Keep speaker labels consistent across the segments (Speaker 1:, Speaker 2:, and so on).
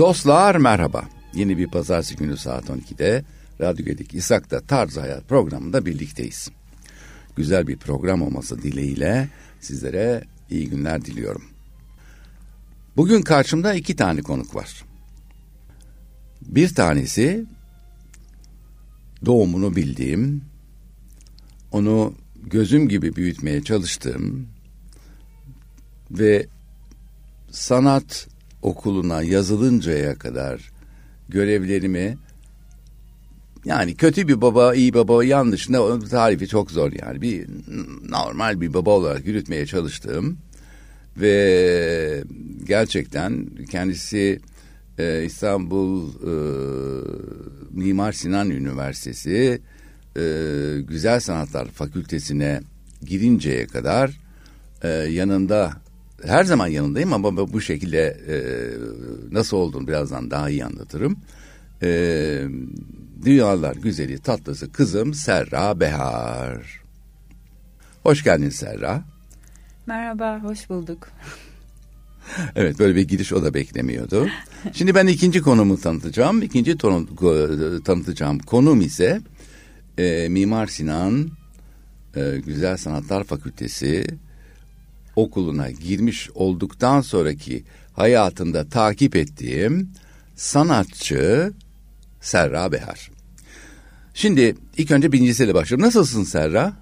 Speaker 1: Dostlar merhaba. Yeni bir pazartesi günü saat 12'de Radyo Gedik İshak'ta Tarz Hayat programında birlikteyiz. Güzel bir program olması dileğiyle sizlere iyi günler diliyorum. Bugün karşımda iki tane konuk var. Bir tanesi doğumunu bildiğim, onu gözüm gibi büyütmeye çalıştığım ve sanat okuluna yazılıncaya kadar görevlerimi yani kötü bir baba, iyi baba yanlışında tarifi çok zor yani. Bir normal bir baba olarak yürütmeye çalıştığım ve gerçekten kendisi e, İstanbul e, Mimar Sinan Üniversitesi e, Güzel Sanatlar Fakültesine girinceye kadar e, yanında her zaman yanındayım ama bu şekilde e, nasıl olduğunu birazdan daha iyi anlatırım. E, dünyalar güzeli tatlısı kızım Serra Behar. Hoş geldin Serra.
Speaker 2: Merhaba, hoş bulduk.
Speaker 1: Evet böyle bir giriş o da beklemiyordu. Şimdi ben ikinci konumu tanıtacağım. İkinci ton, tanıtacağım konum ise e, Mimar Sinan e, Güzel Sanatlar Fakültesi okuluna girmiş olduktan sonraki hayatında takip ettiğim sanatçı Serra Behar. Şimdi ilk önce birincisiyle başlayalım. Nasılsın Serra?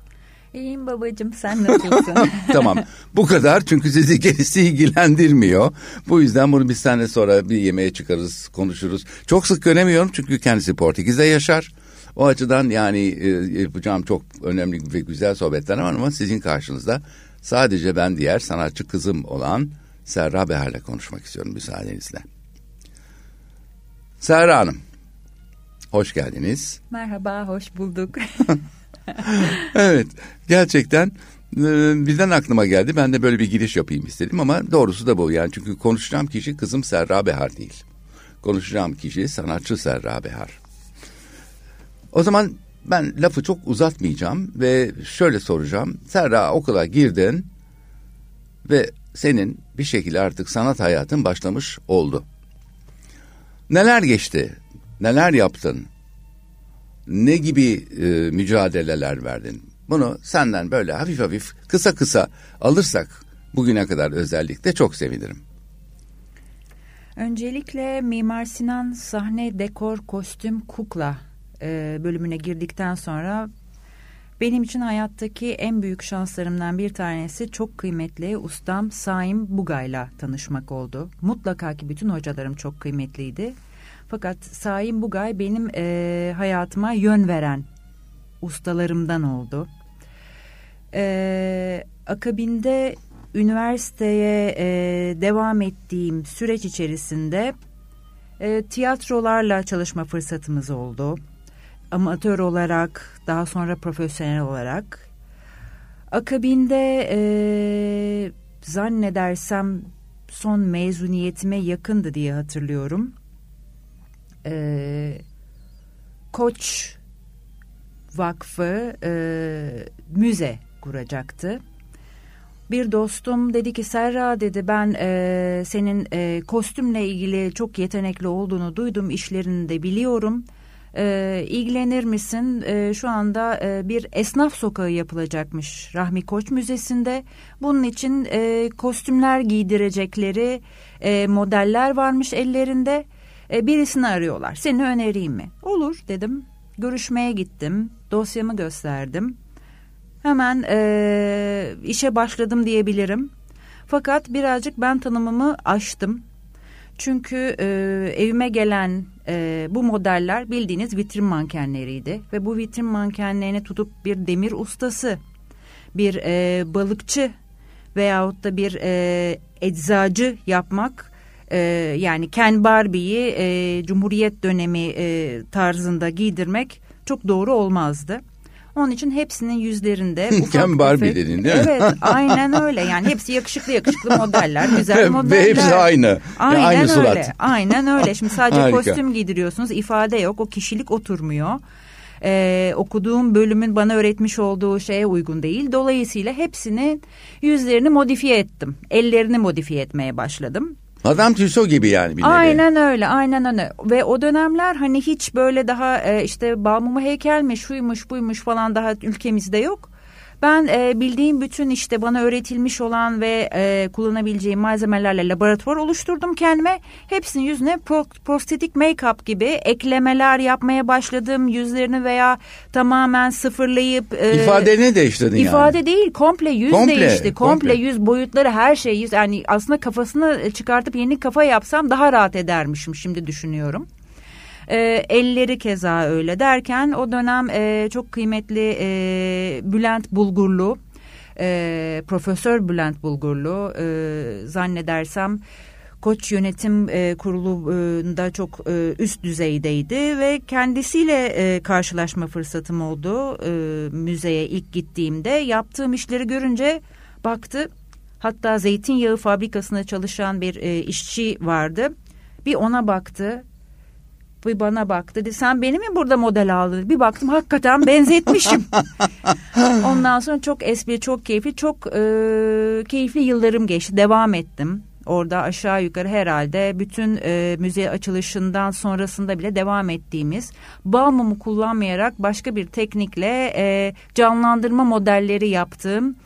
Speaker 2: İyiyim babacığım sen nasılsın?
Speaker 1: tamam bu kadar çünkü sizi gerisi ilgilendirmiyor. Bu yüzden bunu bir sene sonra bir yemeğe çıkarız konuşuruz. Çok sık göremiyorum çünkü kendisi Portekiz'de yaşar. O açıdan yani e, yapacağım çok önemli ve güzel sohbetler var ama sizin karşınızda sadece ben diğer sanatçı kızım olan Serra Behar'la konuşmak istiyorum müsaadenizle. Serra Hanım, hoş geldiniz.
Speaker 2: Merhaba, hoş bulduk.
Speaker 1: evet, gerçekten e, birden aklıma geldi. Ben de böyle bir giriş yapayım istedim ama doğrusu da bu. Yani çünkü konuşacağım kişi kızım Serra Behar değil. Konuşacağım kişi sanatçı Serra Behar. O zaman ben lafı çok uzatmayacağım ve şöyle soracağım. Serra okula girdin ve senin bir şekilde artık sanat hayatın başlamış oldu. Neler geçti? Neler yaptın? Ne gibi e, mücadeleler verdin? Bunu senden böyle hafif hafif kısa kısa alırsak bugüne kadar özellikle çok sevinirim.
Speaker 2: Öncelikle Mimar Sinan sahne, dekor, kostüm, kukla e, bölümüne girdikten sonra benim için hayattaki en büyük şanslarımdan bir tanesi çok kıymetli ustam Saim Bugay'la tanışmak oldu. Mutlaka ki bütün hocalarım çok kıymetliydi. Fakat Saim Bugay benim e, hayatıma yön veren ustalarımdan oldu. E, akabinde üniversiteye e, devam ettiğim süreç içerisinde e, tiyatrolarla çalışma fırsatımız oldu amatör olarak daha sonra profesyonel olarak. Akabinde e, zannedersem son mezuniyetime yakındı diye hatırlıyorum. E, Koç Vakfı e, müze kuracaktı. Bir dostum dedi ki Serra dedi ben e, senin e, kostümle ilgili çok yetenekli olduğunu duydum işlerini de biliyorum e, ilgilenir misin? E, şu anda e, bir esnaf sokağı yapılacakmış Rahmi Koç Müzesi'nde. Bunun için e, kostümler giydirecekleri e, modeller varmış ellerinde. E, birisini arıyorlar. Seni önereyim mi? Olur dedim. Görüşmeye gittim. Dosyamı gösterdim. Hemen e, işe başladım diyebilirim. Fakat birazcık ben tanımımı aştım. Çünkü e, evime gelen e, bu modeller bildiğiniz vitrin mankenleriydi ve bu vitrin mankenlerini tutup bir demir ustası, bir e, balıkçı veyahut da bir e, eczacı yapmak e, yani Ken Barbie'yi e, Cumhuriyet dönemi e, tarzında giydirmek çok doğru olmazdı. Onun için hepsinin yüzlerinde
Speaker 1: ufak Barbie dedin değil
Speaker 2: mi? Evet aynen öyle yani hepsi yakışıklı yakışıklı modeller güzel modeller.
Speaker 1: Ve hepsi aynı. Aynen aynı öyle. Surat.
Speaker 2: Aynen öyle şimdi sadece Harika. kostüm giydiriyorsunuz ifade yok o kişilik oturmuyor. Ee, okuduğum bölümün bana öğretmiş olduğu şeye uygun değil. Dolayısıyla hepsinin yüzlerini modifiye ettim. Ellerini modifiye etmeye başladım.
Speaker 1: Madame Tussauds gibi yani bir nevi.
Speaker 2: Aynen öyle, aynen öyle. Ve o dönemler hani hiç böyle daha e, işte Balmumu heykelmiş, şuymuş, buymuş falan daha ülkemizde yok. Ben e, bildiğim bütün işte bana öğretilmiş olan ve e, kullanabileceğim malzemelerle laboratuvar oluşturdum kendime. Hepsinin yüzüne pro, prostetik make-up gibi eklemeler yapmaya başladım. Yüzlerini veya tamamen sıfırlayıp...
Speaker 1: E, İfadeni değiştirdin
Speaker 2: ifade yani. İfade değil komple yüz
Speaker 1: komple,
Speaker 2: değişti. Komple, komple yüz boyutları her şey yüz. Yani aslında kafasını çıkartıp yeni kafa yapsam daha rahat edermişim şimdi düşünüyorum. E, elleri keza öyle derken o dönem e, çok kıymetli e, Bülent Bulgurlu, e, Profesör Bülent Bulgurlu e, zannedersem Koç Yönetim e, Kurulu'nda çok e, üst düzeydeydi ve kendisiyle e, karşılaşma fırsatım oldu e, müzeye ilk gittiğimde. Yaptığım işleri görünce baktı hatta zeytinyağı fabrikasında çalışan bir e, işçi vardı. Bir ona baktı bir bana baktı. Dedi sen beni mi burada model aldın? Bir baktım hakikaten benzetmişim. Ondan sonra çok espri, çok keyifli, çok e, keyifli yıllarım geçti. Devam ettim. Orada aşağı yukarı herhalde bütün e, müze açılışından sonrasında bile devam ettiğimiz bal mumu kullanmayarak başka bir teknikle e, canlandırma modelleri yaptığım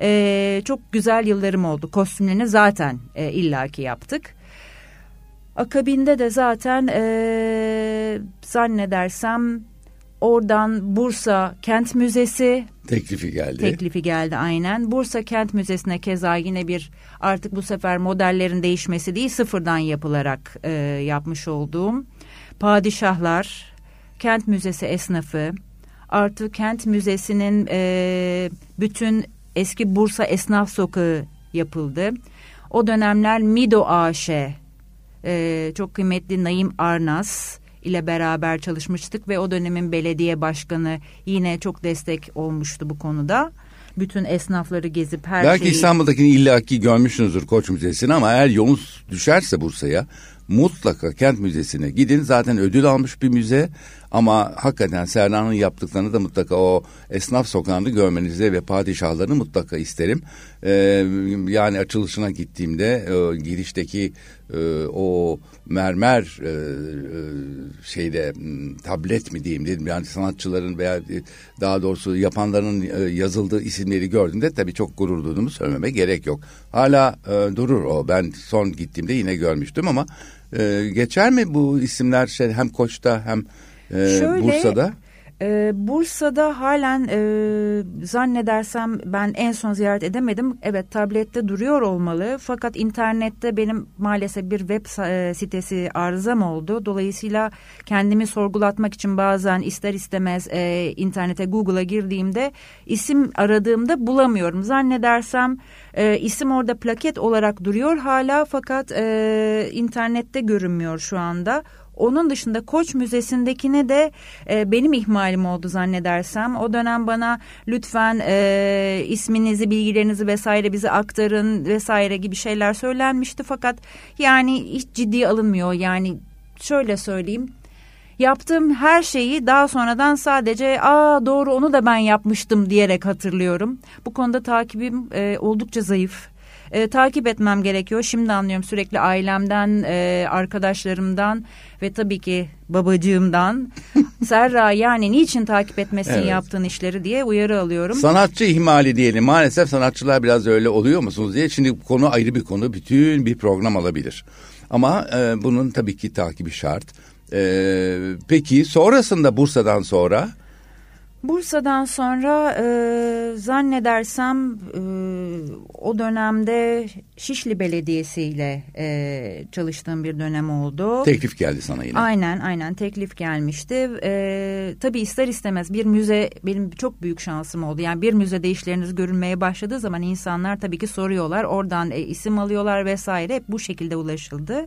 Speaker 2: e, çok güzel yıllarım oldu. Kostümlerini zaten e, illaki yaptık. Akabinde de zaten e, zannedersem oradan Bursa Kent Müzesi
Speaker 1: teklifi geldi.
Speaker 2: Teklifi geldi aynen. Bursa Kent Müzesi'ne keza yine bir artık bu sefer modellerin değişmesi değil sıfırdan yapılarak e, yapmış olduğum padişahlar, Kent Müzesi esnafı, artı Kent Müzesi'nin e, bütün eski Bursa Esnaf Sokağı yapıldı. O dönemler Mido AŞ e, çok kıymetli Naim Arnas ile beraber çalışmıştık ve o dönemin belediye başkanı yine çok destek olmuştu bu konuda. Bütün esnafları gezip her
Speaker 1: Belki
Speaker 2: şeyi...
Speaker 1: Belki İstanbul'dakini illaki görmüşsünüzdür Koç Müzesi'ni ama eğer yolunuz düşerse Bursa'ya mutlaka Kent Müzesi'ne gidin. Zaten ödül almış bir müze ama hakikaten Serra'nın yaptıklarını da mutlaka o esnaf sokağında görmenizi ve padişahlarını mutlaka isterim. Ee, yani açılışına gittiğimde e, girişteki e, o mermer e, e, şeyde tablet mi diyeyim dedim yani sanatçıların veya daha doğrusu yapanların e, yazıldığı isimleri gördüğümde tabii çok gurur duyduğumu söylememe gerek yok. Hala e, durur o. Ben son gittiğimde yine görmüştüm ama e, geçer mi bu isimler şey hem Koç'ta hem e, Şöyle, Bursa'da?
Speaker 2: E, Bursa'da halen e, zannedersem ben en son ziyaret edemedim. Evet tablette duruyor olmalı. Fakat internette benim maalesef bir web e, sitesi arızam oldu. Dolayısıyla kendimi sorgulatmak için bazen ister istemez e, internete Google'a girdiğimde isim aradığımda bulamıyorum. Zannedersem e, isim orada plaket olarak duruyor hala fakat e, internette görünmüyor şu anda. Onun dışında Koç Müzesi'ndekine de e, benim ihmalim oldu zannedersem. O dönem bana lütfen e, isminizi, bilgilerinizi vesaire bize aktarın vesaire gibi şeyler söylenmişti. Fakat yani hiç ciddi alınmıyor. Yani şöyle söyleyeyim. Yaptığım her şeyi daha sonradan sadece aa doğru onu da ben yapmıştım diyerek hatırlıyorum. Bu konuda takibim e, oldukça zayıf e, takip etmem gerekiyor. Şimdi anlıyorum sürekli ailemden, e, arkadaşlarımdan ve tabii ki babacığımdan. Serra yani niçin takip etmesin evet. yaptığın işleri diye uyarı alıyorum.
Speaker 1: Sanatçı ihmali diyelim. Maalesef sanatçılar biraz öyle oluyor musunuz diye. Şimdi konu ayrı bir konu. Bütün bir program alabilir. Ama e, bunun tabii ki takibi şart. E, peki sonrasında Bursa'dan sonra...
Speaker 2: Bursa'dan sonra e, zannedersem e, o dönemde Şişli Belediyesi ile e, çalıştığım bir dönem oldu.
Speaker 1: Teklif geldi sana yine.
Speaker 2: Aynen aynen teklif gelmişti. E, tabii ister istemez bir müze benim çok büyük şansım oldu. Yani bir müzede işleriniz görünmeye başladığı zaman insanlar tabii ki soruyorlar. Oradan e, isim alıyorlar vesaire. Hep bu şekilde ulaşıldı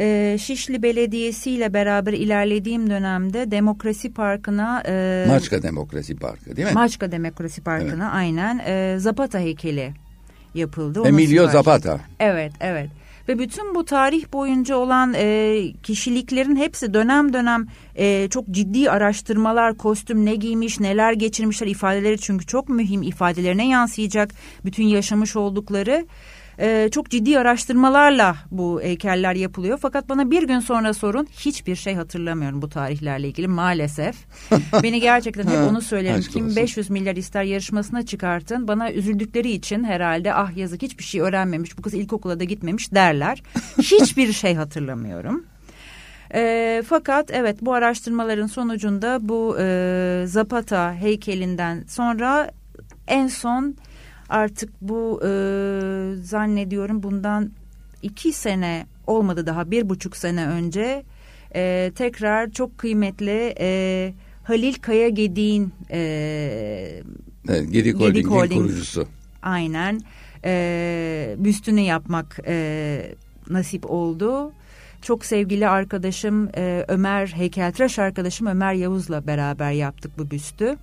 Speaker 2: e, Şişli Belediyesi ile beraber ilerlediğim dönemde Demokrasi Parkı'na...
Speaker 1: E, Maçka Demokrasi Parkı değil mi?
Speaker 2: Maçka Demokrasi Parkı'na evet. aynen e, Zapata heykeli yapıldı.
Speaker 1: Emilio Zapata.
Speaker 2: Evet, evet. Ve bütün bu tarih boyunca olan e, kişiliklerin hepsi dönem dönem e, çok ciddi araştırmalar, kostüm ne giymiş, neler geçirmişler ifadeleri çünkü çok mühim ifadelerine yansıyacak bütün yaşamış oldukları e, çok ciddi araştırmalarla bu heykeller yapılıyor. Fakat bana bir gün sonra sorun hiçbir şey hatırlamıyorum bu tarihlerle ilgili maalesef. Beni gerçekten hep onu söylerim. Kim 500 milyar ister yarışmasına çıkartın. Bana üzüldükleri için herhalde ah yazık hiçbir şey öğrenmemiş bu kız ilkokula da gitmemiş derler. Hiçbir şey hatırlamıyorum. E, fakat evet bu araştırmaların sonucunda bu e, Zapata heykelinden sonra en son artık bu e, zannediyorum bundan iki sene olmadı daha bir buçuk sene önce e, tekrar çok kıymetli e, Halil Kaya Gedik'in e,
Speaker 1: evet, Gedik Holding'in Holding, kurucusu.
Speaker 2: Aynen e, büstünü yapmak e, nasip oldu. Çok sevgili arkadaşım e, Ömer heykeltıraş arkadaşım Ömer Yavuz'la beraber yaptık bu büstü.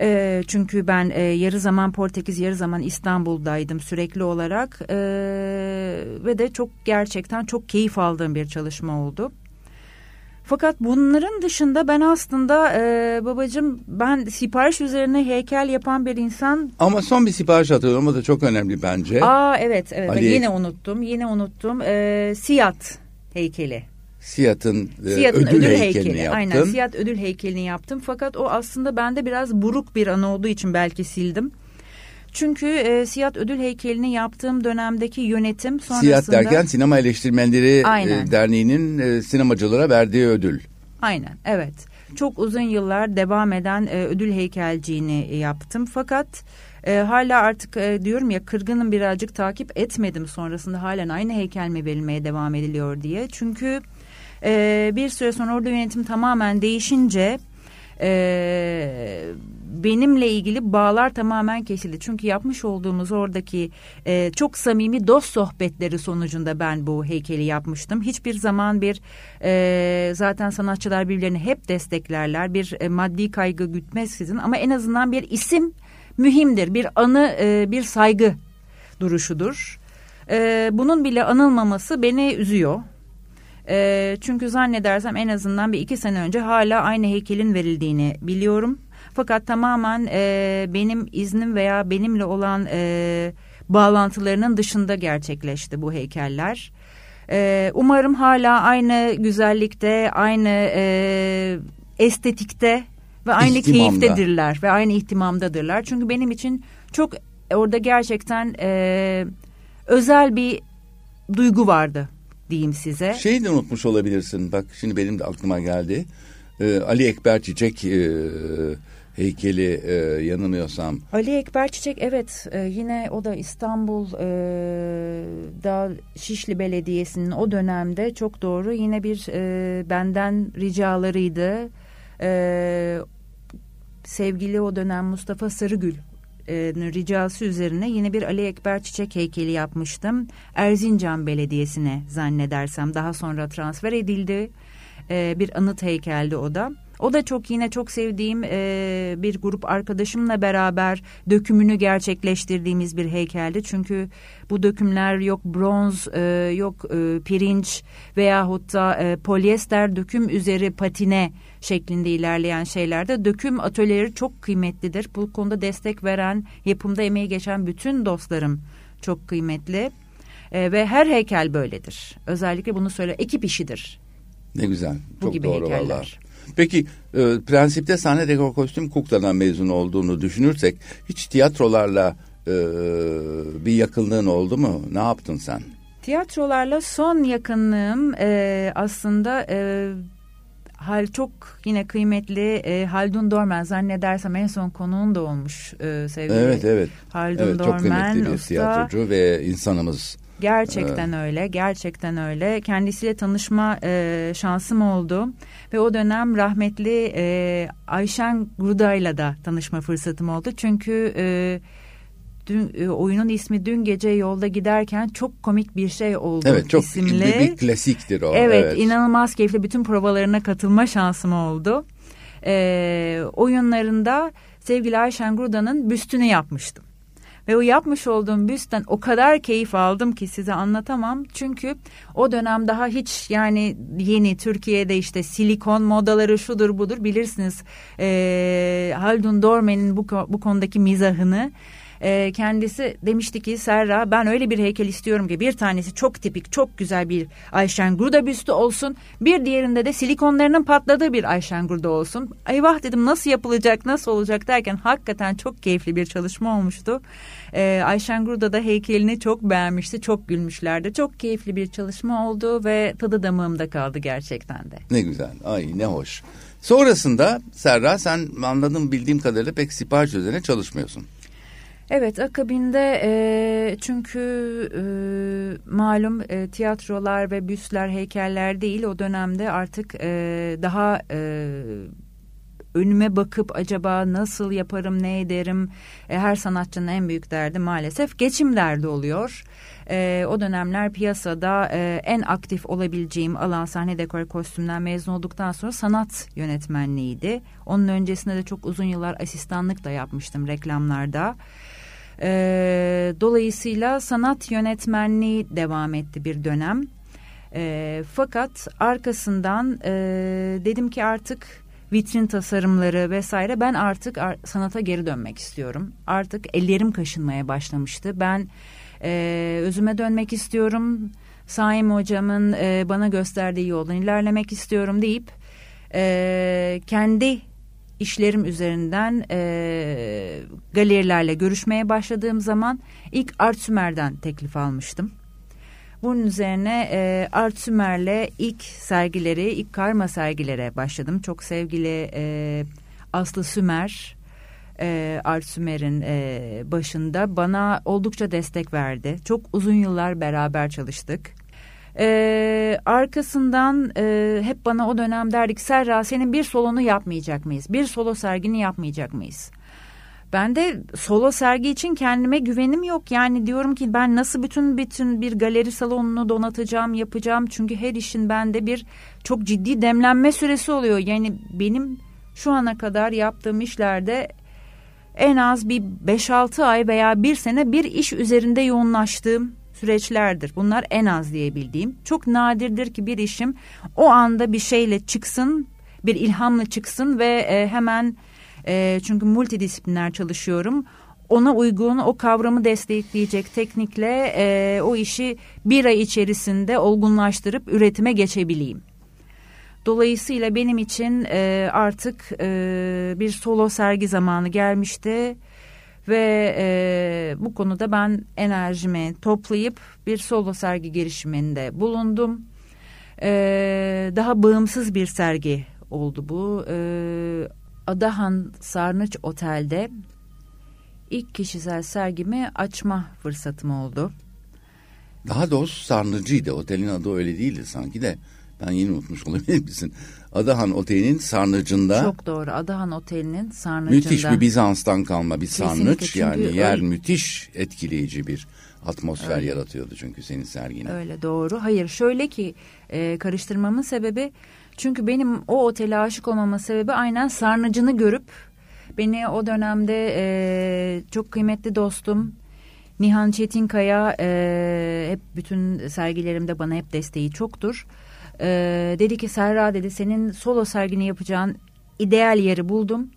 Speaker 2: E, çünkü ben e, yarı zaman Portekiz yarı zaman İstanbul'daydım sürekli olarak e, ve de çok gerçekten çok keyif aldığım bir çalışma oldu. Fakat bunların dışında ben aslında e, babacığım ben sipariş üzerine heykel yapan bir insan.
Speaker 1: Ama son bir sipariş atıyorum o da çok önemli bence.
Speaker 2: Aa evet evet Ali... yine unuttum yine unuttum. E, Siyat heykeli.
Speaker 1: Siyat'ın e, ödül, ödül heykelini, heykeli. yaptım.
Speaker 2: Aynen Siyat ödül heykelini yaptım. Fakat o aslında bende biraz buruk bir anı olduğu için belki sildim. Çünkü e, Siyat ödül heykelini yaptığım dönemdeki yönetim sonrasında...
Speaker 1: Siyat derken Sinema Eleştirmenleri e, Derneği'nin e, sinemacılara verdiği ödül.
Speaker 2: Aynen evet. Çok uzun yıllar devam eden e, ödül heykelciğini yaptım. Fakat e, hala artık e, diyorum ya kırgınım birazcık takip etmedim sonrasında halen aynı heykel mi verilmeye devam ediliyor diye. Çünkü e, bir süre sonra orada yönetim tamamen değişince e, benimle ilgili bağlar tamamen kesildi. Çünkü yapmış olduğumuz oradaki e, çok samimi dost sohbetleri sonucunda ben bu heykeli yapmıştım. Hiçbir zaman bir e, zaten sanatçılar birbirlerini hep desteklerler. Bir e, maddi kaygı gütmez sizin ama en azından bir isim mühimdir. Bir anı, e, bir saygı duruşudur. E, bunun bile anılmaması beni üzüyor. E, çünkü zannedersem en azından bir iki sene önce hala aynı heykelin verildiğini biliyorum. Fakat tamamen e, benim iznim veya benimle olan e, bağlantılarının dışında gerçekleşti bu heykeller. E, umarım hala aynı güzellikte, aynı e, estetikte ve aynı İhtimamda. keyiftedirler ve aynı ihtimamdadırlar. Çünkü benim için çok orada gerçekten e, özel bir duygu vardı diyeyim size.
Speaker 1: Şeyi de unutmuş olabilirsin. Bak şimdi benim de aklıma geldi. Ee, Ali Ekber Çiçek e, heykeli e, yanılmıyorsam.
Speaker 2: Ali Ekber Çiçek evet e, yine o da İstanbul e, Şişli Belediyesi'nin o dönemde çok doğru yine bir e, benden ricalarıydı. E, sevgili o dönem Mustafa Sarıgül ricası üzerine yine bir Ali Ekber Çiçek heykeli yapmıştım. Erzincan Belediyesi'ne zannedersem daha sonra transfer edildi. Bir anıt heykeldi o da. O da çok yine çok sevdiğim e, bir grup arkadaşımla beraber dökümünü gerçekleştirdiğimiz bir heykeldi. Çünkü bu dökümler yok bronz, e, yok e, pirinç veyahut da e, polyester döküm üzeri patine şeklinde ilerleyen şeylerde döküm atölyeleri çok kıymetlidir. Bu konuda destek veren, yapımda emeği geçen bütün dostlarım çok kıymetli. E, ve her heykel böyledir. Özellikle bunu söyle ekip işidir.
Speaker 1: Ne güzel. Bu çok gibi doğru valla. Peki e, prensipte sahne dekor kostüm Kukla'dan mezun olduğunu düşünürsek hiç tiyatrolarla e, bir yakınlığın oldu mu? Ne yaptın sen?
Speaker 2: Tiyatrolarla son yakınlığım e, aslında e, hal çok yine kıymetli e, Haldun Dorman zannedersem en son konuğun da olmuş e, sevgili.
Speaker 1: Evet evet. Haldun evet, Dorman çok kıymetli bir usta. tiyatrocu ve insanımız.
Speaker 2: Gerçekten ee, öyle, gerçekten öyle. Kendisiyle tanışma e, şansım oldu ve o dönem rahmetli e, Ayşen Gruda'yla da tanışma fırsatım oldu. Çünkü e, dün e, oyunun ismi dün gece yolda giderken çok komik bir şey oldu
Speaker 1: evet, çok
Speaker 2: isimli.
Speaker 1: Bir, bir klasiktir o.
Speaker 2: Evet, evet, inanılmaz keyifli bütün provalarına katılma şansım oldu. E, oyunlarında sevgili Ayşen Gruda'nın büstünü yapmıştım. Ve o yapmış olduğum büsten o kadar keyif aldım ki size anlatamam. Çünkü o dönem daha hiç yani yeni Türkiye'de işte silikon modaları şudur budur bilirsiniz. E, Haldun Dormen'in bu, bu konudaki mizahını e, kendisi demişti ki Serra ben öyle bir heykel istiyorum ki bir tanesi çok tipik çok güzel bir Ayşen Gruda büstü olsun. Bir diğerinde de silikonlarının patladığı bir Ayşen Gruda olsun. Eyvah dedim nasıl yapılacak nasıl olacak derken hakikaten çok keyifli bir çalışma olmuştu. E, Ayşen Gruda da heykelini çok beğenmişti çok gülmüşlerdi. Çok keyifli bir çalışma oldu ve tadı damağımda kaldı gerçekten de.
Speaker 1: Ne güzel ay ne hoş. Sonrasında Serra sen anladım bildiğim kadarıyla pek sipariş üzerine çalışmıyorsun.
Speaker 2: Evet akabinde e, çünkü e, malum e, tiyatrolar ve büstler heykeller değil o dönemde artık e, daha e, önüme bakıp acaba nasıl yaparım ne ederim e, her sanatçının en büyük derdi maalesef geçim derdi oluyor. E, o dönemler piyasada e, en aktif olabileceğim alan sahne dekor kostümden mezun olduktan sonra sanat yönetmenliğiydi. Onun öncesinde de çok uzun yıllar asistanlık da yapmıştım reklamlarda. E, dolayısıyla sanat yönetmenliği devam etti bir dönem. E, fakat arkasından e, dedim ki artık vitrin tasarımları vesaire ben artık sanata geri dönmek istiyorum. Artık ellerim kaşınmaya başlamıştı. Ben e, özüme dönmek istiyorum. Saim hocamın e, bana gösterdiği yoldan ilerlemek istiyorum deyip e, kendi işlerim üzerinden e, galerilerle görüşmeye başladığım zaman ilk Art Sümer'den teklif almıştım. Bunun üzerine e, Art Sümer'le ilk sergileri, ilk karma sergilere başladım. Çok sevgili e, Aslı Sümer, e, Art Sümer'in e, başında bana oldukça destek verdi. Çok uzun yıllar beraber çalıştık. Ee, arkasından e, hep bana o dönem derdik Serra senin bir solonu yapmayacak mıyız? Bir solo sergini yapmayacak mıyız? Ben de solo sergi için kendime güvenim yok. Yani diyorum ki ben nasıl bütün bütün bir galeri salonunu donatacağım, yapacağım. Çünkü her işin bende bir çok ciddi demlenme süresi oluyor. Yani benim şu ana kadar yaptığım işlerde en az bir 5-6 ay veya bir sene bir iş üzerinde yoğunlaştığım süreçlerdir. Bunlar en az diyebildiğim. Çok nadirdir ki bir işim o anda bir şeyle çıksın, bir ilhamla çıksın ve e, hemen e, çünkü multidisipliner çalışıyorum. Ona uygun o kavramı destekleyecek teknikle e, o işi bir ay içerisinde olgunlaştırıp üretime geçebileyim. Dolayısıyla benim için e, artık e, bir solo sergi zamanı gelmişti ve e, bu konuda ben enerjimi toplayıp bir solo sergi girişiminde bulundum. E, daha bağımsız bir sergi oldu bu. E, Adahan Sarnıç Otel'de ilk kişisel sergimi açma fırsatım oldu.
Speaker 1: Daha doğrusu Sarnıcı'ydı. Otelin adı öyle değildi sanki de. Ben yeni unutmuş olabilir misin? Adahan Oteli'nin sarnıcında.
Speaker 2: Çok doğru. Adahan Oteli'nin sarnıcında.
Speaker 1: Müthiş bir Bizans'tan kalma bir sarnıç. Yani yer öyle... müthiş etkileyici bir atmosfer öyle. yaratıyordu çünkü senin sergine.
Speaker 2: Öyle doğru. Hayır şöyle ki e, karıştırmamın sebebi çünkü benim o otele aşık olmamın sebebi aynen sarnıcını görüp beni o dönemde e, çok kıymetli dostum Nihan Çetinkaya e, hep bütün sergilerimde bana hep desteği çoktur. E, dedi ki Serra dedi senin solo sergini yapacağın ideal yeri buldum.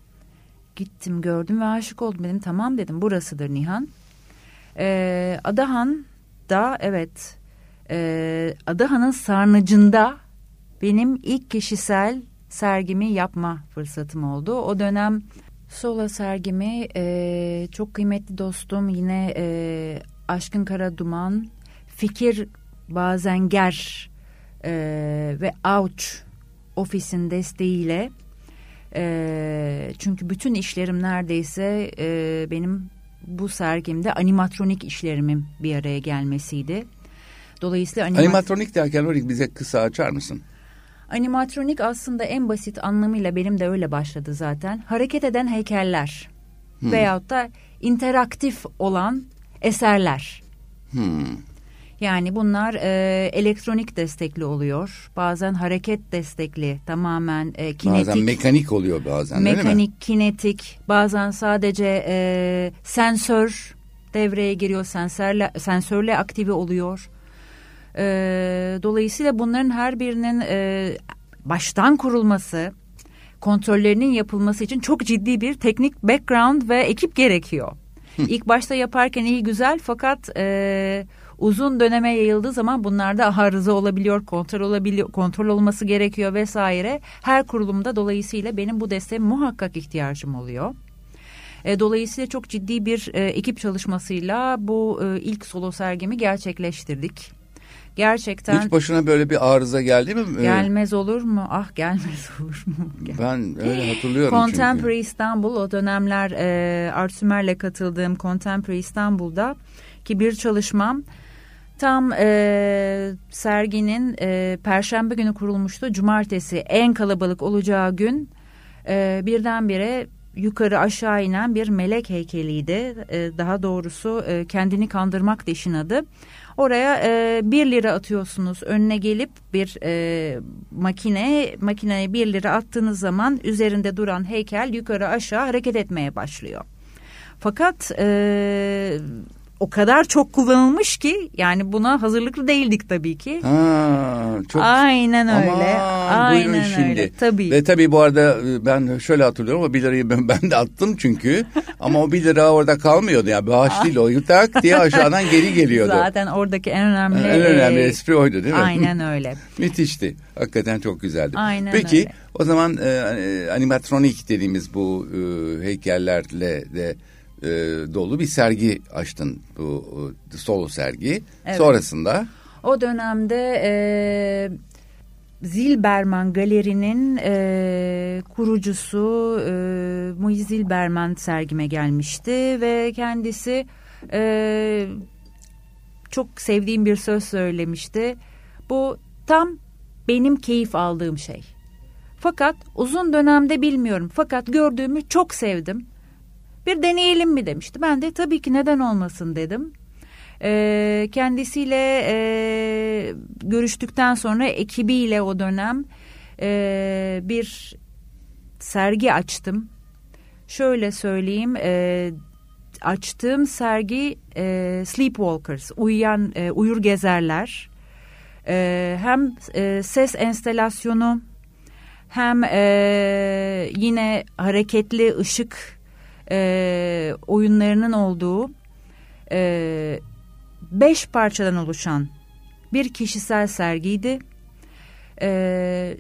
Speaker 2: Gittim gördüm ve aşık oldum dedim tamam dedim burasıdır Nihan. E, Adahan da evet e, Adahan'ın sarnıcında benim ilk kişisel sergimi yapma fırsatım oldu. O dönem solo sergimi e, çok kıymetli dostum yine e, Aşkın Kara Duman, Fikir Bazenger e, ve Auç ofisin desteğiyle e, çünkü bütün işlerim neredeyse e, benim bu sergimde animatronik işlerimin bir araya gelmesiydi.
Speaker 1: Dolayısıyla animat animatronik derken bize kısa açar mısın?
Speaker 2: Animatronik aslında en basit anlamıyla benim de öyle başladı zaten. Hareket eden heykeller hmm. veyahut da interaktif olan eserler. Hmm. Yani bunlar e, elektronik destekli oluyor. Bazen hareket destekli tamamen e, kinetik.
Speaker 1: Bazen mekanik oluyor bazen
Speaker 2: Mekanik, kinetik. Bazen sadece e, sensör devreye giriyor. Sensörle, sensörle aktive oluyor. E, dolayısıyla bunların her birinin e, baştan kurulması, kontrollerinin yapılması için çok ciddi bir teknik background ve ekip gerekiyor. İlk başta yaparken iyi güzel fakat e, uzun döneme yayıldığı zaman bunlarda arıza olabiliyor, kontrol olabiliyor, kontrol olması gerekiyor vesaire. Her kurulumda dolayısıyla benim bu desteğe muhakkak ihtiyacım oluyor. E, dolayısıyla çok ciddi bir e, ekip çalışmasıyla bu e, ilk solo sergimi gerçekleştirdik. Gerçekten.
Speaker 1: Hiç başına böyle bir arıza geldi mi?
Speaker 2: Gelmez olur mu? Ah gelmez olur mu?
Speaker 1: Ben öyle hatırlıyorum
Speaker 2: Contemporary
Speaker 1: çünkü.
Speaker 2: İstanbul o dönemler e, Art Sümer'le katıldığım Contemporary İstanbul'da ki bir çalışmam tam e, serginin e, perşembe günü kurulmuştu. Cumartesi en kalabalık olacağı gün e, birdenbire yukarı aşağı inen bir melek heykeliydi. E, daha doğrusu e, kendini kandırmak da adı. Oraya e, bir lira atıyorsunuz önüne gelip bir e, makine makineye bir lira attığınız zaman üzerinde duran heykel yukarı aşağı hareket etmeye başlıyor. Fakat e, o kadar çok kullanılmış ki yani buna hazırlıklı değildik tabii ki.
Speaker 1: Ha, çok...
Speaker 2: Aynen öyle.
Speaker 1: Aman,
Speaker 2: Aynen
Speaker 1: şimdi.
Speaker 2: öyle. Tabii.
Speaker 1: Ve tabii bu arada e, ben şöyle hatırlıyorum ama bir lirayı ben, ben de attım çünkü. ama o bir lira orada kalmıyordu yani bağış değil o tak diye aşağıdan geri geliyordu.
Speaker 2: Zaten oradaki en önemli
Speaker 1: en önemli espri oydu değil mi?
Speaker 2: Aynen öyle.
Speaker 1: Müthişti. Hakikaten çok güzeldi.
Speaker 2: Aynen
Speaker 1: Peki
Speaker 2: öyle.
Speaker 1: o zaman e, e, animatronik dediğimiz bu e, heykellerle de e, dolu bir sergi açtın bu e, solo sergi.
Speaker 2: Evet.
Speaker 1: Sonrasında
Speaker 2: O dönemde e, Zilberman Galeri'nin e, kurucusu e, Muiz Zilberman sergime gelmişti ve kendisi e, çok sevdiğim bir söz söylemişti. Bu tam benim keyif aldığım şey. Fakat uzun dönemde bilmiyorum. Fakat gördüğümü çok sevdim. Bir deneyelim mi demişti. Ben de tabii ki neden olmasın dedim. E, kendisiyle e, görüştükten sonra ekibiyle o dönem e, bir sergi açtım. Şöyle söyleyeyim e, açtığım sergi e, Sleepwalkers uyuyan e, uyur gezerler. E, hem e, ses enstelasyonu hem e, yine hareketli ışık e, oyunlarının olduğu e, beş parçadan oluşan bir kişisel sergiydi. Ee,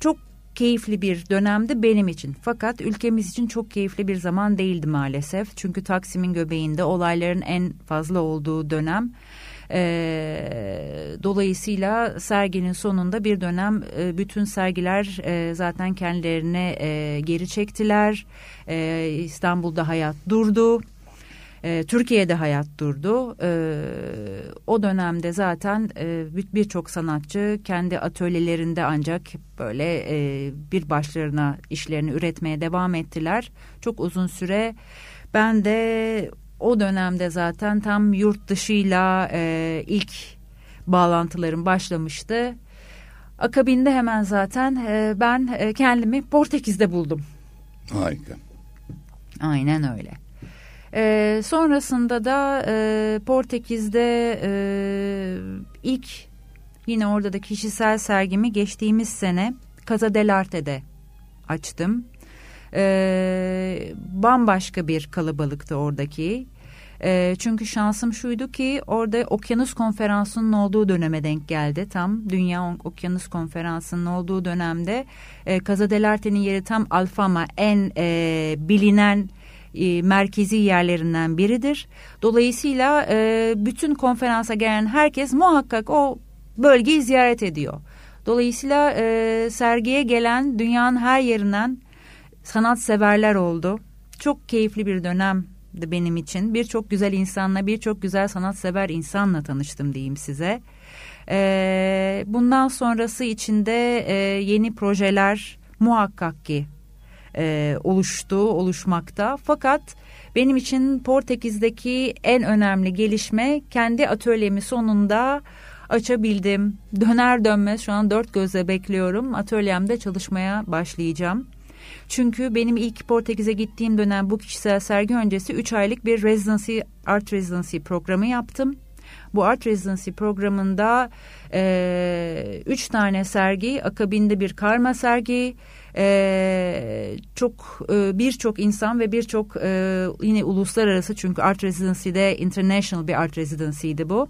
Speaker 2: çok keyifli bir dönemdi benim için. Fakat ülkemiz için çok keyifli bir zaman değildi maalesef. Çünkü Taksim'in göbeğinde olayların en fazla olduğu dönem. Ee, dolayısıyla serginin sonunda bir dönem e, bütün sergiler e, zaten kendilerine e, geri çektiler. E, İstanbul'da hayat durdu. E, Türkiye'de hayat durdu. E, o dönemde zaten e, birçok sanatçı kendi atölyelerinde ancak böyle e, bir başlarına işlerini üretmeye devam ettiler. Çok uzun süre ben de o dönemde zaten tam yurt dışıyla e, ilk bağlantılarım başlamıştı. Akabinde hemen zaten e, ben e, kendimi Portekiz'de buldum.
Speaker 1: Harika.
Speaker 2: Aynen öyle. E, sonrasında da e, Portekiz'de e, ilk yine orada da kişisel sergimi geçtiğimiz sene Casa del Arte'de açtım. E, bambaşka bir kalabalıktı oradaki. E, çünkü şansım şuydu ki orada okyanus konferansının olduğu döneme denk geldi. Tam Dünya Okyanus Konferansı'nın olduğu dönemde e, Casa del Arte'nin yeri tam Alfama en e, bilinen e, merkezi yerlerinden biridir. Dolayısıyla e, bütün konferansa gelen herkes muhakkak o bölgeyi ziyaret ediyor. Dolayısıyla e, sergiye gelen dünyanın her yerinden sanatseverler oldu. Çok keyifli bir dönemdi benim için. Birçok güzel insanla, birçok güzel sanatsever insanla tanıştım diyeyim size. E, bundan sonrası içinde e, yeni projeler muhakkak ki e, oluştu, oluşmakta. Fakat benim için Portekiz'deki en önemli gelişme kendi atölyemi sonunda açabildim. Döner dönmez şu an dört gözle bekliyorum. Atölyemde çalışmaya başlayacağım. Çünkü benim ilk Portekiz'e gittiğim dönem bu kişisel sergi öncesi 3 aylık bir residency, art residency programı yaptım. Bu art residency programında e, üç tane sergi, akabinde bir karma sergi, e, çok e, birçok insan ve birçok e, yine uluslararası çünkü art residency'de international bir art residency'ydi bu.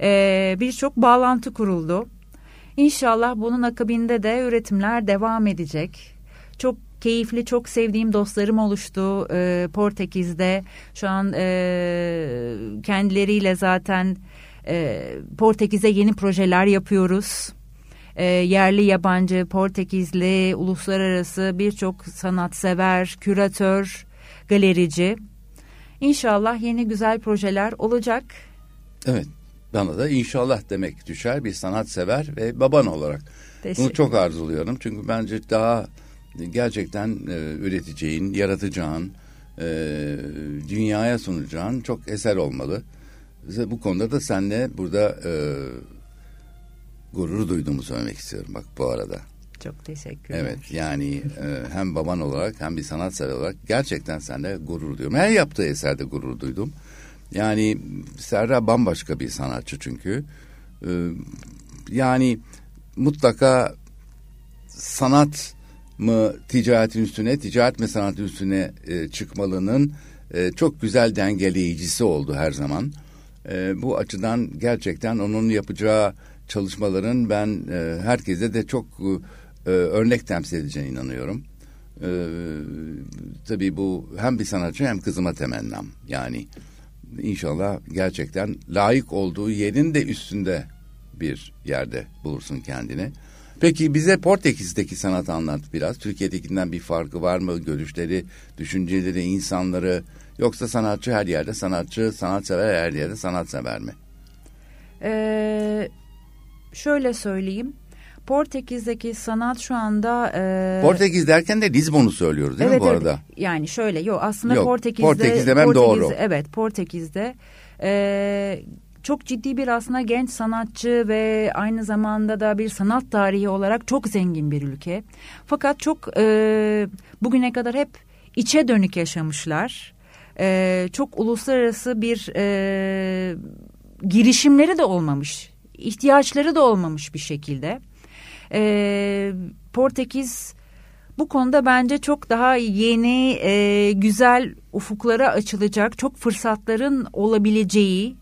Speaker 2: E, birçok bağlantı kuruldu. İnşallah bunun akabinde de üretimler devam edecek. Çok keyifli, çok sevdiğim dostlarım oluştu e, Portekiz'de. Şu an e, kendileriyle zaten e, Portekiz'e yeni projeler yapıyoruz. E, yerli, yabancı, Portekizli, uluslararası birçok sanatsever, küratör, galerici. İnşallah yeni güzel projeler olacak.
Speaker 1: Evet. Bana da inşallah demek düşer bir sanatsever ve baban olarak. Bunu çok arzuluyorum. Çünkü bence daha gerçekten e, üreteceğin, yaratacağın, e, dünyaya sunacağın çok eser olmalı. Bu konuda da seninle burada e, gurur duyduğumu söylemek istiyorum bak bu arada.
Speaker 2: Çok teşekkür ederim.
Speaker 1: Evet yani e, hem baban olarak hem bir sanatsever olarak gerçekten seninle gurur duyuyorum. Her yaptığı eserde gurur duydum. Yani Serra bambaşka bir sanatçı çünkü. E, yani mutlaka sanat mı ticaretin üstüne, ticaret mi sanatın üstüne e, çıkmalının e, çok güzel dengeleyicisi oldu her zaman. E, bu açıdan gerçekten onun yapacağı çalışmaların ben e, herkese de çok e, örnek temsil edeceğine inanıyorum. E, tabii bu hem bir sanatçı hem kızıma temennam. Yani inşallah gerçekten layık olduğu yerin de üstünde bir yerde bulursun kendini. Peki bize Portekiz'deki sanat anlat biraz. Türkiye'dekinden bir farkı var mı? Görüşleri, düşünceleri, insanları yoksa sanatçı her yerde sanatçı, sanatsever her yerde sanatsever mi?
Speaker 2: Ee, şöyle söyleyeyim. Portekiz'deki sanat şu anda...
Speaker 1: E... Portekiz derken de Lizbon'u söylüyoruz değil
Speaker 2: evet,
Speaker 1: mi bu
Speaker 2: evet.
Speaker 1: arada?
Speaker 2: Yani şöyle yok aslında
Speaker 1: yok,
Speaker 2: Portekiz'de...
Speaker 1: Portekiz demem Portekiz, doğru.
Speaker 2: Evet Portekiz'de e, çok ciddi bir aslında genç sanatçı ve aynı zamanda da bir sanat tarihi olarak çok zengin bir ülke. Fakat çok e, bugüne kadar hep içe dönük yaşamışlar. E, çok uluslararası bir e, girişimleri de olmamış, ihtiyaçları da olmamış bir şekilde. E, Portekiz bu konuda bence çok daha yeni, e, güzel ufuklara açılacak, çok fırsatların olabileceği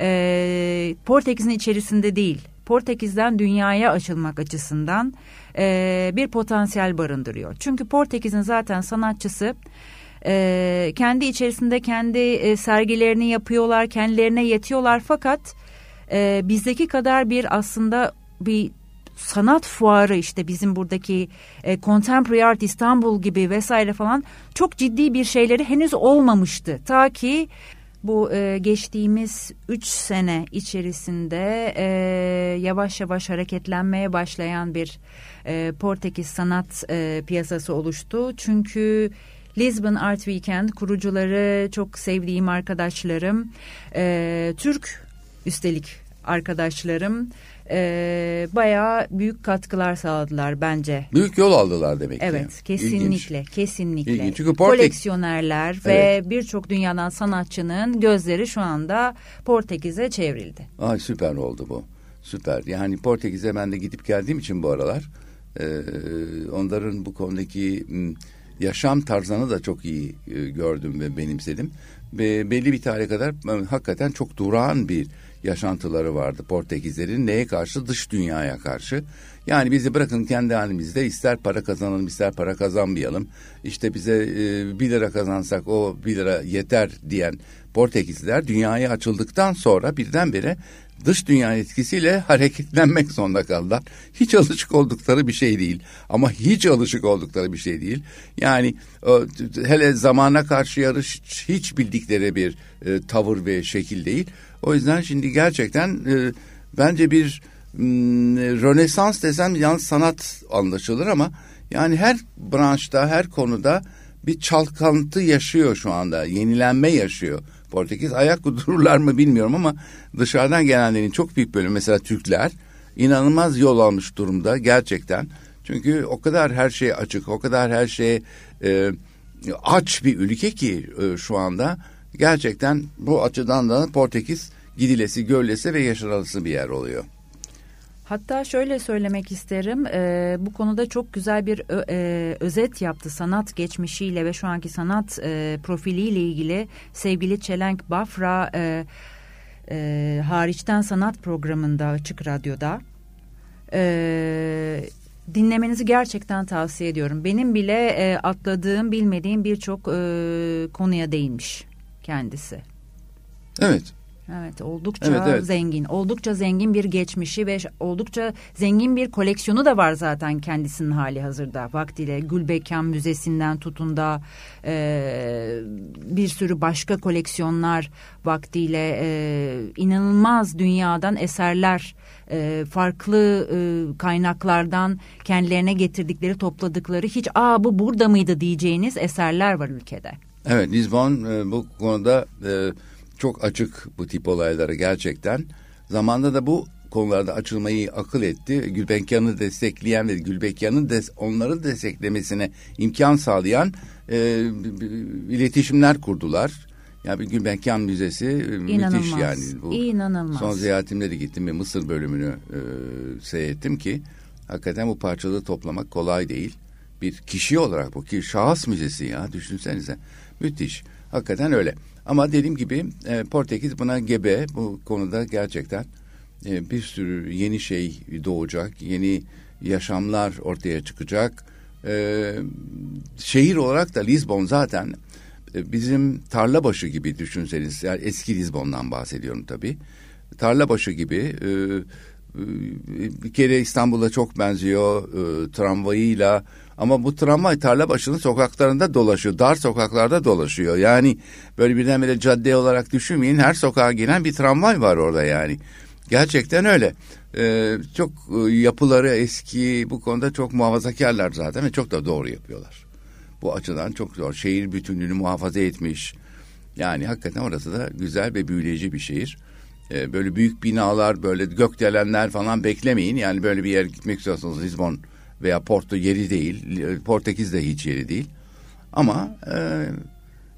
Speaker 2: e, Portekiz'in içerisinde değil, Portekiz'den dünyaya açılmak açısından e, bir potansiyel barındırıyor. Çünkü Portekiz'in zaten sanatçısı e, kendi içerisinde kendi e, sergilerini yapıyorlar, kendilerine yetiyorlar fakat e, bizdeki kadar bir aslında bir sanat fuarı işte bizim buradaki e, Contemporary Art İstanbul gibi vesaire falan çok ciddi bir şeyleri henüz olmamıştı. Ta ki bu e, geçtiğimiz üç sene içerisinde e, yavaş yavaş hareketlenmeye başlayan bir e, Portekiz sanat e, piyasası oluştu. Çünkü Lisbon Art Weekend kurucuları çok sevdiğim arkadaşlarım, e, Türk üstelik arkadaşlarım e, bayağı büyük katkılar sağladılar bence.
Speaker 1: Büyük yol aldılar demek
Speaker 2: evet, ki. Evet kesinlikle İlginç. kesinlikle.
Speaker 1: İlginç. Çünkü Portek...
Speaker 2: Koleksiyonerler evet. ve birçok dünyadan sanatçının gözleri şu anda Portekiz'e çevrildi.
Speaker 1: Ay süper oldu bu. Süper. Yani Portekiz'e ben de gidip geldiğim için bu aralar e, onların bu konudaki yaşam tarzını da çok iyi e, gördüm ve benimsedim. Ve belli bir tarihe kadar e, hakikaten çok durağan bir yaşantıları vardı Portekizlerin. Neye karşı? Dış dünyaya karşı. Yani bizi bırakın kendi halimizde ister para kazanalım ister para kazanmayalım. İşte bize e, bir lira kazansak o bir lira yeter diyen Portekizliler dünyaya açıldıktan sonra birdenbire dış dünya etkisiyle hareketlenmek zorunda kaldılar. Hiç alışık oldukları bir şey değil. Ama hiç alışık oldukları bir şey değil. Yani hele zamana karşı yarış hiç bildikleri bir e, tavır ve şekil değil. O yüzden şimdi gerçekten e, bence bir m, Rönesans desem yalnız sanat anlaşılır ama yani her branşta her konuda bir çalkantı yaşıyor şu anda. Yenilenme yaşıyor. Portekiz ayak dururlar mı bilmiyorum ama dışarıdan gelenlerin çok büyük bölümü mesela Türkler inanılmaz yol almış durumda gerçekten. Çünkü o kadar her şey açık, o kadar her şey e, aç bir ülke ki e, şu anda gerçekten bu açıdan da Portekiz gidilesi, görülesi ve yaşanılısı bir yer oluyor.
Speaker 2: Hatta şöyle söylemek isterim, e, bu konuda çok güzel bir e, özet yaptı sanat geçmişiyle ve şu anki sanat e, profiliyle ilgili sevgili Çelenk Bafra e, e, hariçten sanat programında Açık Radyo'da. E, dinlemenizi gerçekten tavsiye ediyorum. Benim bile e, atladığım, bilmediğim birçok e, konuya değinmiş kendisi.
Speaker 1: Evet.
Speaker 2: Evet oldukça
Speaker 1: Evet, evet.
Speaker 2: zengin. Oldukça zengin bir geçmişi ve oldukça zengin bir koleksiyonu da var zaten kendisinin hali hazırda. Vaktiyle Gülbekan Müzesi'nden tutun da e, bir sürü başka koleksiyonlar vaktiyle e, inanılmaz dünyadan eserler e, farklı e, kaynaklardan kendilerine getirdikleri topladıkları hiç aa bu burada mıydı diyeceğiniz eserler var ülkede.
Speaker 1: Evet Lisbon e, bu konuda e, çok açık bu tip olaylara gerçekten. Zamanda da bu konularda açılmayı akıl etti. Gülbenkian'ı destekleyen ve Gülbenkian'ın des onları desteklemesine imkan sağlayan e, iletişimler kurdular. Yani bir Gülbenkian Müzesi e, müthiş yani. Bu
Speaker 2: İnanılmaz.
Speaker 1: Son ziyaretimde de gittim ve Mısır bölümünü e, seyrettim ki hakikaten bu parçaları toplamak kolay değil. Bir kişi olarak bu ki şahıs müzesi ya düşünsenize. Müthiş. Hakikaten öyle. Ama dediğim gibi e, Portekiz buna gebe bu konuda gerçekten e, bir sürü yeni şey doğacak. Yeni yaşamlar ortaya çıkacak. E, şehir olarak da Lisbon zaten e, bizim tarla başı gibi düşünseniz. Yani eski Lisbon'dan bahsediyorum tabii. Tarla başı gibi e, e, bir kere İstanbul'a çok benziyor e, tramvayıyla ama bu tramvay tarla başının sokaklarında dolaşıyor. Dar sokaklarda dolaşıyor. Yani böyle birdenbire cadde olarak düşünmeyin. Her sokağa giren bir tramvay var orada yani. Gerçekten öyle. Ee, çok e, yapıları eski bu konuda çok muhafazakarlar zaten ve çok da doğru yapıyorlar. Bu açıdan çok zor. Şehir bütünlüğünü muhafaza etmiş. Yani hakikaten orası da güzel ve büyüleyici bir şehir. Ee, böyle büyük binalar, böyle gökdelenler falan beklemeyin. Yani böyle bir yer gitmek istiyorsanız Lisbon veya Porto yeri değil. Portekiz de hiç yeri değil. Ama e,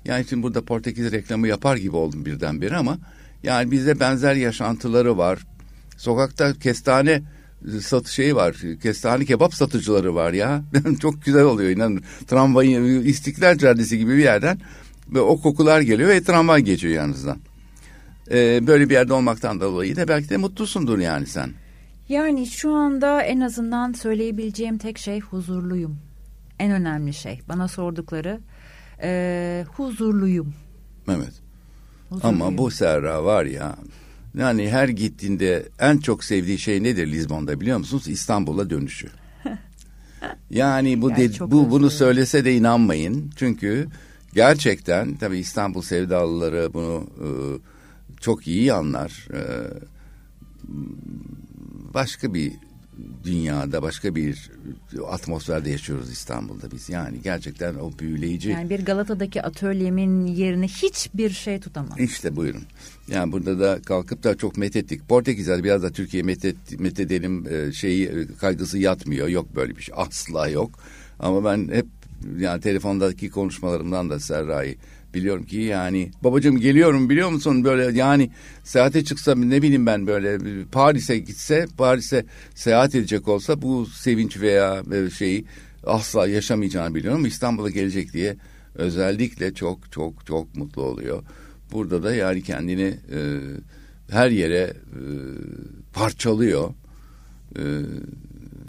Speaker 1: yani şimdi burada Portekiz reklamı yapar gibi oldum birdenbire ama yani bizde benzer yaşantıları var. Sokakta kestane satı şeyi var. Kestane kebap satıcıları var ya. Çok güzel oluyor inanın. Tramvayın İstiklal Caddesi gibi bir yerden ve o kokular geliyor ve tramvay geçiyor yanınızdan. Ee, böyle bir yerde olmaktan dolayı da belki de mutlusundur yani sen.
Speaker 2: Yani şu anda en azından söyleyebileceğim tek şey huzurluyum. En önemli şey. Bana sordukları e, huzurluyum.
Speaker 1: Evet. Huzurluyum. Ama bu Serra var ya yani her gittiğinde en çok sevdiği şey nedir Lizbon'da biliyor musunuz? İstanbul'a dönüşü. Yani bu yani de, bu bunu söylese de inanmayın. Çünkü gerçekten tabii İstanbul sevdalıları bunu e, çok iyi anlar. E, başka bir dünyada başka bir atmosferde yaşıyoruz İstanbul'da biz. Yani gerçekten o büyüleyici.
Speaker 2: Yani bir Galata'daki atölyemin yerine hiçbir şey tutamaz.
Speaker 1: İşte buyurun. Yani burada da kalkıp da çok methettik. Portekiz'de biraz da Türkiye methet, methedelim e, şeyi e, kaygısı yatmıyor. Yok böyle bir şey. Asla yok. Ama ben hep yani telefondaki konuşmalarımdan da Serra'yı biliyorum ki yani babacığım geliyorum biliyor musun böyle yani seyahate çıksa ne bileyim ben böyle Paris'e gitse Paris'e seyahat edecek olsa bu sevinç veya şeyi asla yaşamayacağını biliyorum İstanbul'a gelecek diye özellikle çok çok çok mutlu oluyor. Burada da yani kendini e, her yere e, parçalıyor. E,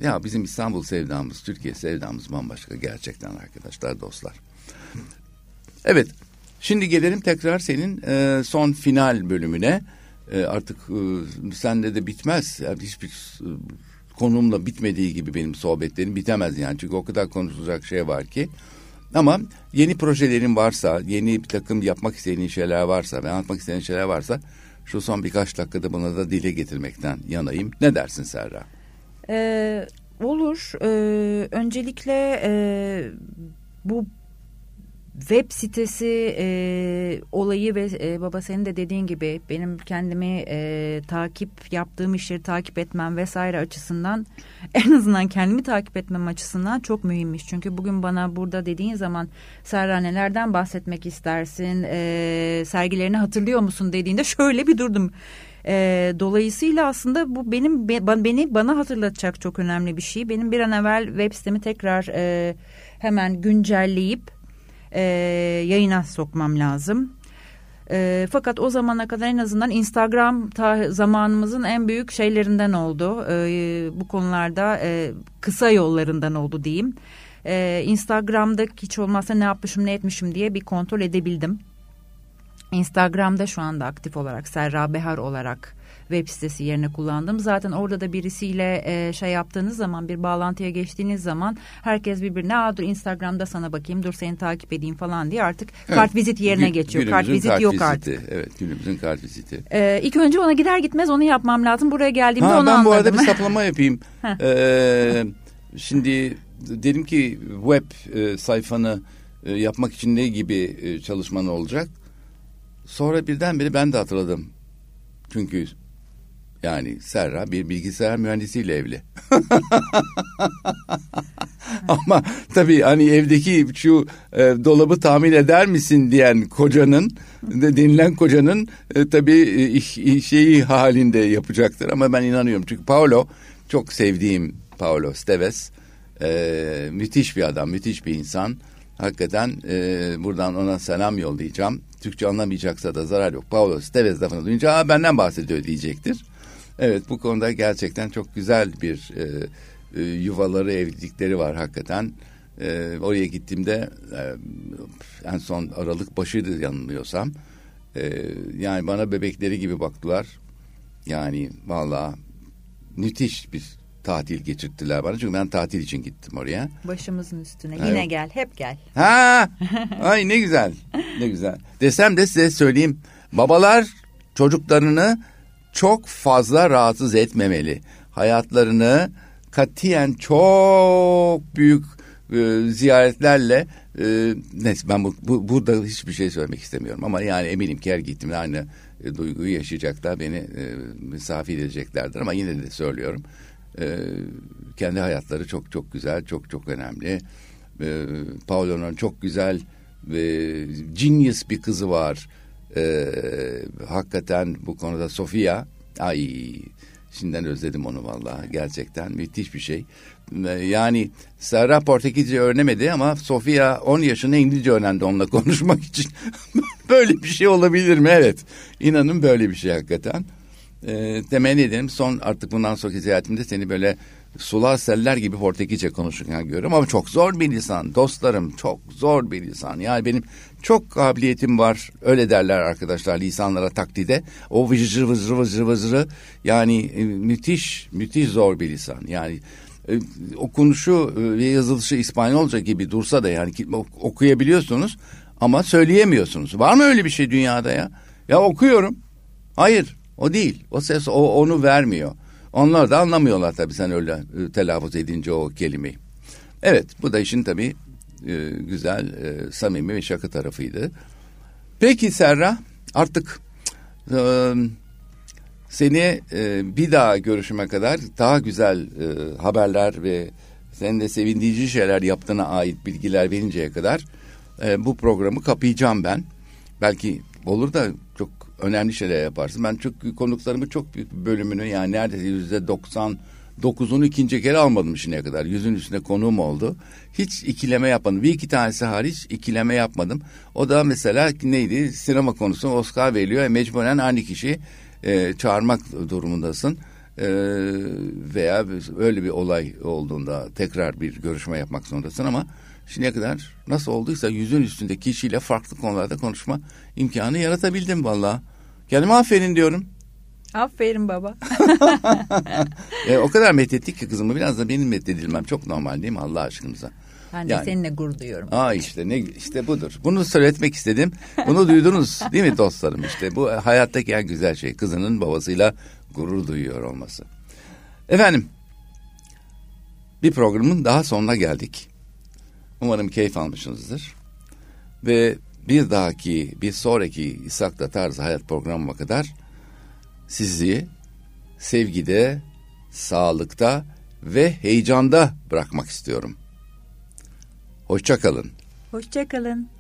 Speaker 1: ya bizim İstanbul sevdamız, Türkiye sevdamız bambaşka gerçekten arkadaşlar, dostlar. Evet, Şimdi gelelim tekrar senin e, son final bölümüne. E, artık e, sende de bitmez. Yani hiçbir e, konumla bitmediği gibi benim sohbetlerim bitemez yani. Çünkü o kadar konuşulacak şey var ki. Ama yeni projelerin varsa, yeni bir takım yapmak istediğin şeyler varsa ve anlatmak istediğin şeyler varsa şu son birkaç dakikada buna da dile getirmekten yanayım. Ne dersin Serra?
Speaker 2: Ee, olur. Ee, öncelikle e, bu web sitesi e, olayı ve e, baba senin de dediğin gibi benim kendimi e, takip yaptığım işleri takip etmem vesaire açısından en azından kendimi takip etmem açısından çok mühimmiş. Çünkü bugün bana burada dediğin zaman Serra nelerden bahsetmek istersin e, sergilerini hatırlıyor musun dediğinde şöyle bir durdum. E, dolayısıyla aslında bu benim beni bana hatırlatacak çok önemli bir şey. Benim bir an evvel web sitemi tekrar e, hemen güncelleyip e, yayına sokmam lazım. E, fakat o zamana kadar en azından Instagram ta, zamanımızın en büyük şeylerinden oldu. E, bu konularda e, kısa yollarından oldu diyeyim. E, Instagram'da hiç olmazsa ne yapmışım ne etmişim diye bir kontrol edebildim. Instagram'da şu anda aktif olarak Serra Behar olarak web sitesi yerine kullandım. Zaten orada da birisiyle e, şey yaptığınız zaman bir bağlantıya geçtiğiniz zaman herkes birbirine Aa, dur Instagram'da sana bakayım dur seni takip edeyim falan diye artık evet. kart vizit yerine Gün, geçiyor. Kart vizit kart yok viziti. artık.
Speaker 1: Evet günümüzün kart viziti.
Speaker 2: Ee, ilk önce ona gider gitmez onu yapmam lazım. Buraya geldiğimde ha, onu
Speaker 1: ben
Speaker 2: anladım.
Speaker 1: Ben bu arada bir saplama yapayım. ee, şimdi dedim ki web e, sayfanı e, yapmak için ne gibi e, çalışman olacak? Sonra birdenbire ben de hatırladım. Çünkü yani Serra bir bilgisayar mühendisiyle evli. Ama tabii hani evdeki şu e, dolabı tahmin eder misin diyen kocanın de, denilen kocanın e, tabii e, şeyi halinde yapacaktır. Ama ben inanıyorum çünkü Paolo çok sevdiğim Paolo Steves e, müthiş bir adam, müthiş bir insan. Hakikaten e, buradan ona selam yollayacağım. Türkçe anlamayacaksa da zarar yok. Paolo Steves lafını duyunca benden bahsediyor diyecektir. Evet bu konuda gerçekten çok güzel bir e, e, yuvaları, evlilikleri var hakikaten. E, oraya gittiğimde e, en son Aralık başıydı yanılmıyorsam. E, yani bana bebekleri gibi baktılar. Yani vallahi müthiş bir tatil geçirttiler bana. Çünkü ben tatil için gittim oraya.
Speaker 2: Başımızın üstüne. Evet. Yine gel, hep gel.
Speaker 1: Ha! Ay ne güzel. Ne güzel. Desem de size söyleyeyim. Babalar çocuklarını çok fazla rahatsız etmemeli. Hayatlarını katiyen çok büyük e, ziyaretlerle e, neyse ben bu, bu, burada hiçbir şey söylemek istemiyorum ama yani eminim ki her gittiğimde aynı e, duyguyu yaşayacaklar beni e, misafir edeceklerdir ama yine de söylüyorum. E, kendi hayatları çok çok güzel çok çok önemli. E, Paolo'nun çok güzel ve genius bir kızı var e, hakikaten bu konuda Sofia ay şimdiden özledim onu vallahi gerçekten müthiş bir şey. Yani Serra Portekizce öğrenemedi ama Sofia 10 yaşında İngilizce öğrendi onunla konuşmak için. böyle bir şey olabilir mi? Evet. İnanın böyle bir şey hakikaten. E, temenni ederim son artık bundan sonraki ziyaretimde seni böyle sular seller gibi Portekizce konuşurken görüyorum ama çok zor bir lisan dostlarım çok zor bir lisan yani benim çok kabiliyetim var. Öyle derler arkadaşlar lisanlara taklide. O vızır vızır vızır vızır yani e, müthiş müthiş zor bir lisan yani e, okunuşu e, ve yazılışı İspanyolca gibi dursa da yani okuyabiliyorsunuz ama söyleyemiyorsunuz. Var mı öyle bir şey dünyada ya? Ya okuyorum. Hayır o değil. O ses o, onu vermiyor onlar da anlamıyorlar tabii sen öyle e, telaffuz edince o kelimeyi. Evet bu da işin tabii e, güzel, e, samimi ve şaka tarafıydı. Peki Serra artık seni bir daha görüşüme kadar daha güzel haberler ve senin de sevindirici şeyler yaptığına ait bilgiler verinceye kadar bu programı kapayacağım ben. Belki olur da çok önemli şeyler yaparsın. Ben çok konuklarımı çok büyük bir bölümünü yani neredeyse yüzde doksan dokuzunu ikinci kere almadım şimdiye kadar. Yüzün üstünde konuğum oldu. Hiç ikileme yapmadım. Bir iki tanesi hariç ikileme yapmadım. O da mesela neydi? Sinema konusu Oscar veriliyor. E, mecburen aynı kişi e, çağırmak durumundasın. E, veya öyle bir olay olduğunda tekrar bir görüşme yapmak zorundasın ama şimdiye kadar nasıl olduysa yüzün üstünde kişiyle farklı konularda konuşma imkanı yaratabildim valla. Kendime aferin diyorum.
Speaker 2: Aferin baba.
Speaker 1: e, o kadar methettik ki kızımı biraz da benim methedilmem çok normal değil mi Allah aşkınıza?
Speaker 2: Ben de yani, seninle gurur duyuyorum.
Speaker 1: Aa işte ne işte budur. Bunu söyletmek istedim. Bunu duydunuz değil mi dostlarım işte. Bu hayattaki en güzel şey kızının babasıyla gurur duyuyor olması. Efendim bir programın daha sonuna geldik. Umarım keyif almışsınızdır. Ve bir dahaki, bir sonraki İshak'ta tarzı hayat programıma kadar sizi sevgide, sağlıkta ve heyecanda bırakmak istiyorum. Hoşçakalın.
Speaker 2: Hoşçakalın.